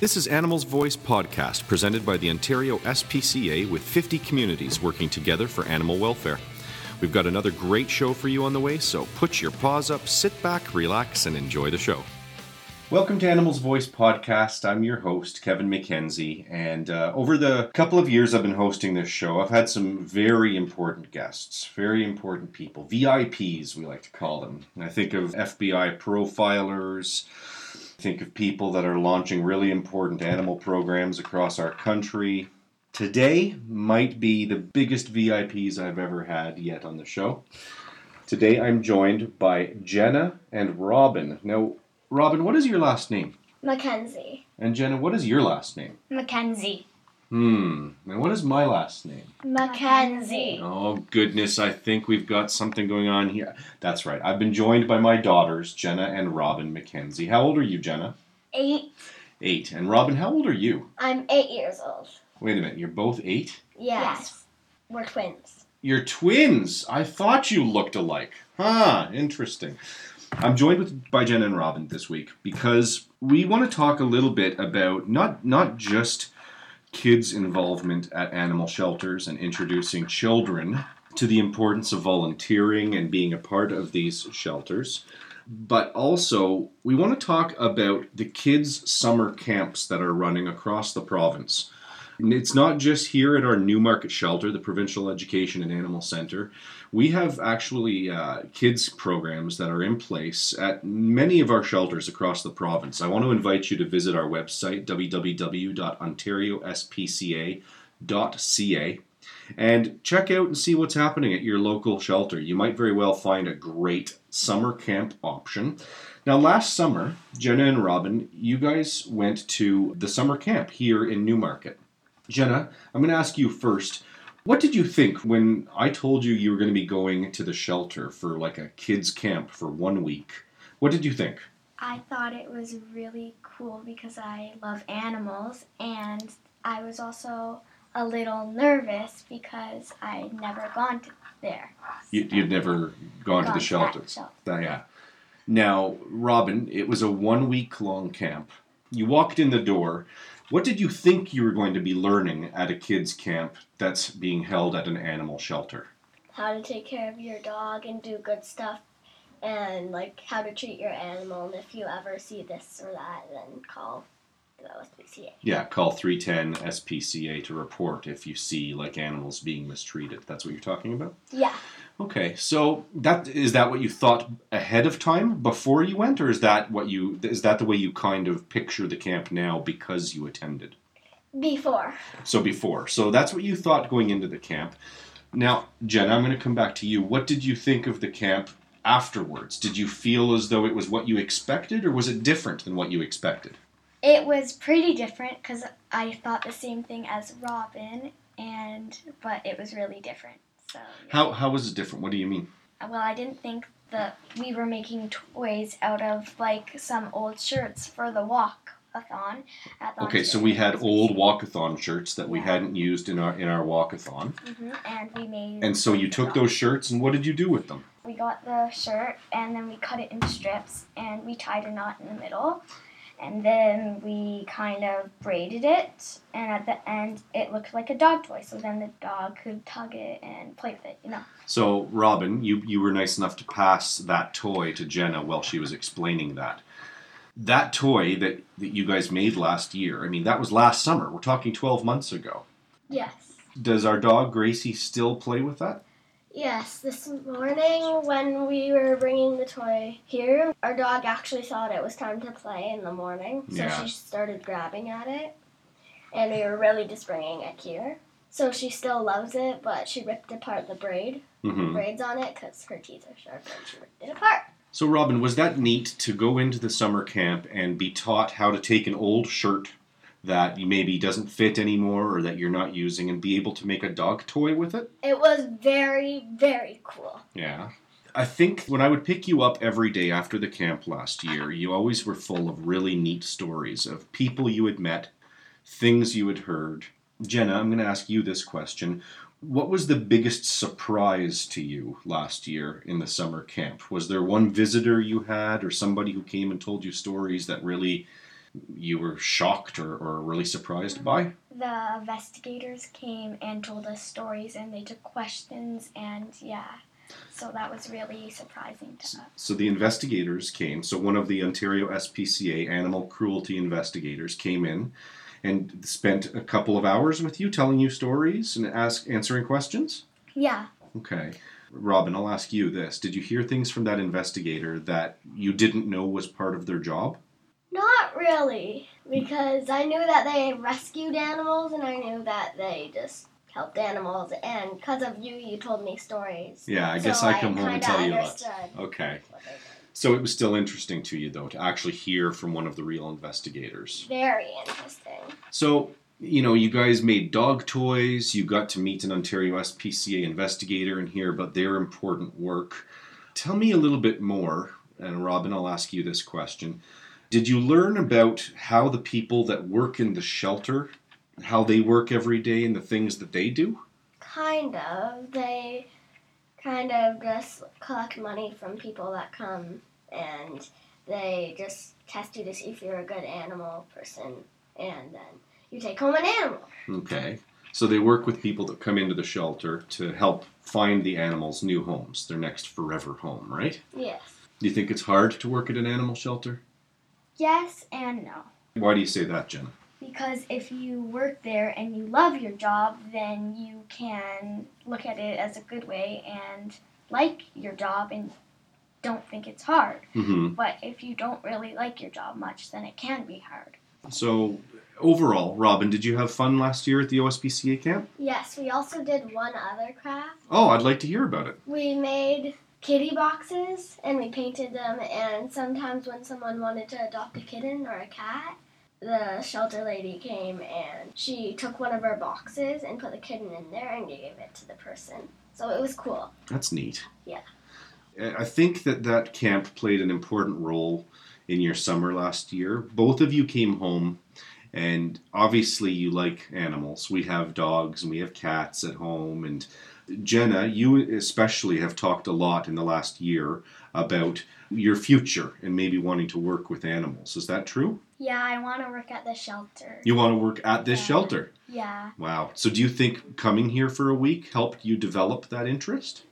This is Animals Voice podcast presented by the Ontario SPCA with 50 communities working together for animal welfare. We've got another great show for you on the way, so put your paws up, sit back, relax, and enjoy the show. Welcome to Animals Voice podcast. I'm your host, Kevin McKenzie, and uh, over the couple of years I've been hosting this show, I've had some very important guests, very important people, VIPs, we like to call them. I think of FBI profilers Think of people that are launching really important animal programs across our country. Today might be the biggest VIPs I've ever had yet on the show. Today I'm joined by Jenna and Robin. Now, Robin, what is your last name? McKenzie. And Jenna, what is your last name? McKenzie. Hmm. And what is my last name? McKenzie. Oh, goodness. I think we've got something going on here. That's right. I've been joined by my daughters, Jenna and Robin McKenzie. How old are you, Jenna? Eight. Eight. And Robin, how old are you? I'm eight years old. Wait a minute. You're both eight? Yes. We're twins. You're twins. I thought you looked alike. Huh. Interesting. I'm joined with by Jenna and Robin this week because we want to talk a little bit about not not just kids' involvement at animal shelters and introducing children to the importance of volunteering and being a part of these shelters. But also, we want to talk about the kids' summer camps that are running across the province. And it's not just here at our Newmarket shelter, the Provincial Education and Animal Center. We have actually uh, kids programs that are in place at many of our shelters across the province. I want to invite you to visit our website, www.ontariospca.ca, and check out and see what's happening at your local shelter. You might very well find a great summer camp option. Now, last summer, Jenna and Robin, you guys went to the summer camp here in Newmarket. Jenna, I'm going to ask you first. What did you think when I told you you were going to be going to the shelter for like a kids' camp for one week? What did you think? I thought it was really cool because I love animals, and I was also a little nervous because I'd never gone to there. You, you'd never gone, to the Gone to that shelter. shelter. Yeah. Now, Robin, it was a one week long camp. You walked in the door. What did you think you were going to be learning at a kids' camp that's being held at an animal shelter? How to take care of your dog and do good stuff. And like how to treat your animal. And if you ever see this or that, then call OSPCA. Yeah, call 310 SPCA to report if you see like animals being mistreated. That's what you're talking about? Yeah. Okay, so that is that what you thought ahead of time before you went, or is that what you is that the way you kind of picture the camp now because you attended? Before. So before, so that's what you thought going into the camp. Now, Jen, I'm going to come back to you. What did you think of the camp afterwards? Did you feel as though it was what you expected, or was it different than what you expected? It was pretty different because I thought the same thing as Robin, and but it was really different. So yeah. How how was it different? What do you mean? well, I didn't think that we were making toys out of like some old shirts for the walk-a-thon. At the Okay, so we had old walkathon shirts that we Yeah. hadn't used in our in our walkathon. Mhm, and we made. And so you took those shirts and what did you do with them? We got the shirt and then we cut it into strips and we tied a knot in the middle. And then we kind of braided it, and at the end, it looked like a dog toy. So then the dog could tug it and play with it, you know. So Robin, you you were nice enough to pass that toy to Jenna while she was explaining that. That toy that, that you guys made last year, I mean that was last summer. We're talking 12 months ago. Yes. Does our dog Gracie still play with that? Yes, this morning when we were bringing the toy here, our dog actually thought it was time to play in the morning, so Yeah. she started grabbing at it, and we were really just bringing it here. So she still loves it, but she ripped apart the braid, Mhm. braids on it, because her teeth are sharp, and she ripped it apart. So, Robin, was that neat to go into the summer camp and be taught how to take an old shirt that maybe doesn't fit anymore or that you're not using and be able to make a dog toy with it? It was very, very cool. Yeah. I think when I would pick you up every day after the camp last year, you always were full of really neat stories of people you had met, things you had heard. Jenna, I'm going to ask you this question. What was the biggest surprise to you last year in the summer camp? Was there one visitor you had or somebody who came and told you stories that really you were shocked or, or really surprised by? The investigators came and told us stories and they took questions and yeah. So that was really surprising to us. So the investigators came. So one of the Ontario SPCA animal cruelty investigators came in and spent a couple of hours with you, telling you stories and ask answering questions. Yeah. Okay, Robin, I'll ask you this: Did you hear things from that investigator that you didn't know was part of their job? Not really, because I knew that they rescued animals and I knew that they just helped animals. And because of you, you told me stories. Yeah, I So guess I come home and tell you that. Okay. what they did. So it was still interesting to you, though, to actually hear from one of the real investigators. Very interesting. So, you know, you guys made dog toys, you got to meet an Ontario SPCA investigator and hear about their important work. Tell me a little bit more, and Robin, I'll ask you this question. Did you learn about how the people that work in the shelter, how they work every day and the things that they do? Kind of. They kind of just collect money from people that come and they just test you to see if you're a good animal person and then you take home an animal. Okay. So they work with people that come into the shelter to help find the animals new homes, their next forever home, right? Yes. Do you think it's hard to work at an animal shelter? Yes and no. Why do you say that, Jenna? Because if you work there and you love your job, then you can look at it as a good way and like your job and don't think it's hard. Mm-hmm. But if you don't really like your job much, then it can be hard. So, overall, Robin, did you have fun last year at the OSPCA camp? Yes, we also did one other craft. Oh, I'd like to hear about it. We made kitty boxes and we painted them and sometimes when someone wanted to adopt a kitten or a cat, the shelter lady came and she took one of our boxes and put the kitten in there and gave it to the person. So it was cool. That's neat. Yeah. I think that that camp played an important role in your summer last year. Both of you came home, and obviously you like animals. We have dogs and we have cats at home. And Jenna, you especially have talked a lot in the last year about your future and maybe wanting to work with animals. Is that true? Yeah, I want to work at the shelter. You want to work at this Yeah. shelter? Yeah. Wow. So do you think coming here for a week helped you develop that interest?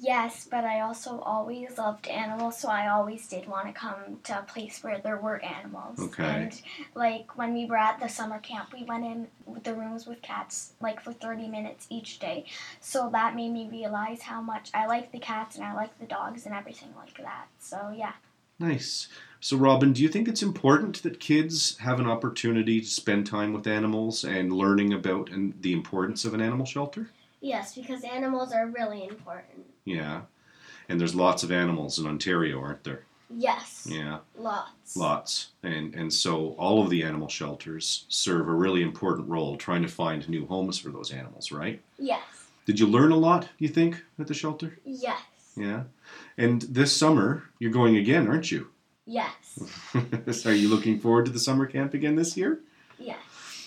Yes, but I also always loved animals, so I always did want to come to a place where there were animals. Okay. And like when we were at the summer camp, we went in with the rooms with cats like for 30 minutes each day. So that made me realize how much I like the cats and I like the dogs and everything like that. So yeah. Nice. So, Robin, do you think it's important that kids have an opportunity to spend time with animals and learning about and the importance of an animal shelter? Yes, because animals are really important. Yeah. And there's lots of animals in Ontario, aren't there? Yes. Yeah, Lots. lots. And and so all of the animal shelters serve a really important role trying to find new homes for those animals, right? Yes. Did you learn a lot, you think, at the shelter? Yes. Yeah. And this summer you're going again, aren't you? Yes. are you looking forward to the summer camp again this year? Yes.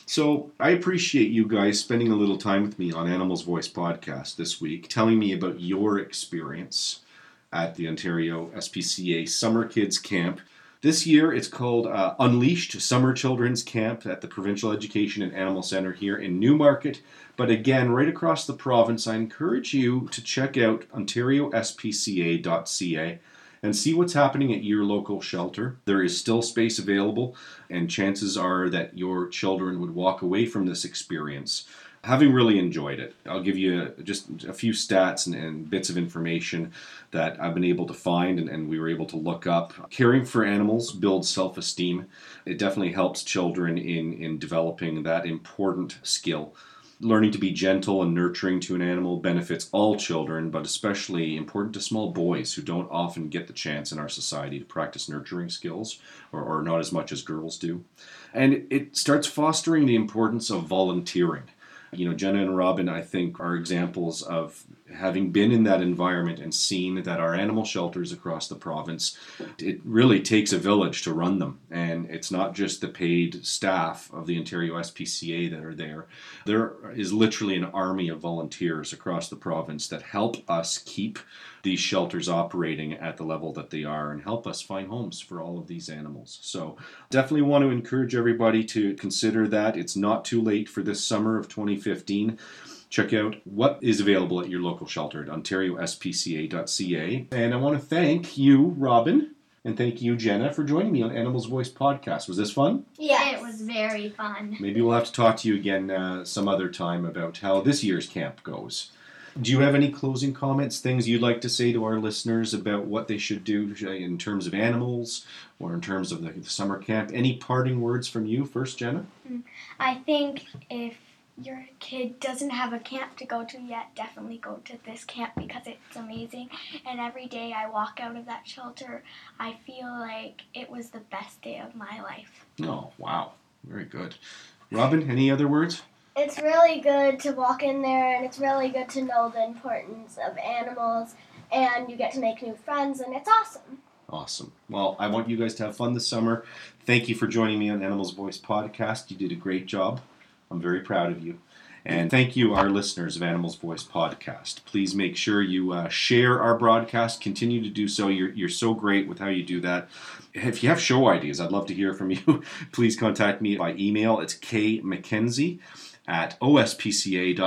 So I appreciate you guys spending a little time with me on Animals Voice podcast this week, telling me about your experience at the Ontario SPCA Summer Kids Camp. This year it's called uh, Unleashed Summer Children's Camp at the Provincial Education and Animal Center here in Newmarket. But again, right across the province, I encourage you to check out ontariospca.ca and see what's happening at your local shelter. There is still space available, and chances are that your children would walk away from this experience having really enjoyed it. I'll give you just a few stats and, and bits of information that I've been able to find and, and we were able to look up. Caring for animals builds self esteem. It definitely helps children in, in developing that important skill. Learning to be gentle and nurturing to an animal benefits all children, but especially important to small boys who don't often get the chance in our society to practice nurturing skills, or, or not as much as girls do. And it starts fostering the importance of volunteering. You know, Jenna and Robin, I think, are examples of having been in that environment and seen that our animal shelters across the province, it really takes a village to run them. And it's not just the paid staff of the Ontario SPCA that are there. There is literally an army of volunteers across the province that help us keep these shelters operating at the level that they are and help us find homes for all of these animals. So, definitely want to encourage everybody to consider that. It's not too late for this summer of 2015 check out what is available at your local shelter at ontariospca.ca. And I want to thank you, Robin, and thank you, Jenna, for joining me on Animals Voice podcast. Was this fun? Yes. It was very fun. Maybe we'll have to talk to you again uh, some other time about how this year's camp goes. Do you have any closing comments, things you'd like to say to our listeners about what they should do in terms of animals or in terms of the, the summer camp? Any parting words from you first, Jenna? I think if your kid doesn't have a camp to go to yet, definitely go to this camp because it's amazing. And every day I walk out of that shelter, I feel like it was the best day of my life. Oh, wow. Very good. Robin, any other words? It's really good to walk in there, and it's really good to know the importance of animals, and you get to make new friends, and it's awesome. Awesome. Well, I want you guys to have fun this summer. Thank you for joining me on Animals Voice podcast. You did a great job. I'm very proud of you. And thank you, our listeners of Animals Voice podcast. Please make sure you uh, share our broadcast. Continue to do so. You're, you're so great with how you do that. If you have show ideas, I'd love to hear from you. Please contact me by email. It's kmckenzie at ospca.on.ca.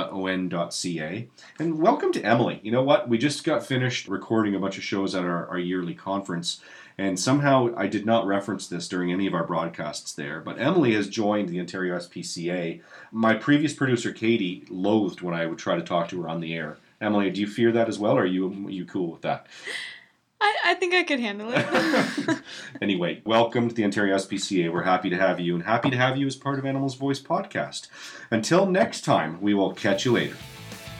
And welcome to Emily. You know what? We just got finished recording a bunch of shows at our, our yearly conference. And somehow I did not reference this during any of our broadcasts there, but Emily has joined the Ontario SPCA. My previous producer, Katie, loathed when I would try to talk to her on the air. Emily, do you fear that as well, or are you, are you cool with that? I, I think I could handle it. anyway, welcome to the Ontario SPCA. We're happy to have you and happy to have you as part of Animals Voice podcast. Until next time, we will catch you later.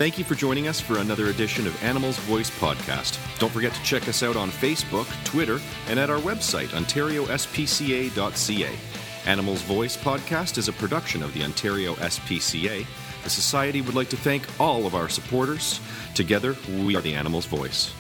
Thank you for joining us for another edition of Animals Voice Podcast. Don't forget to check us out on Facebook, Twitter, and at our website, ontariospca.ca. Animals Voice Podcast is a production of the Ontario SPCA. The Society would like to thank all of our supporters. Together, we are the Animals Voice.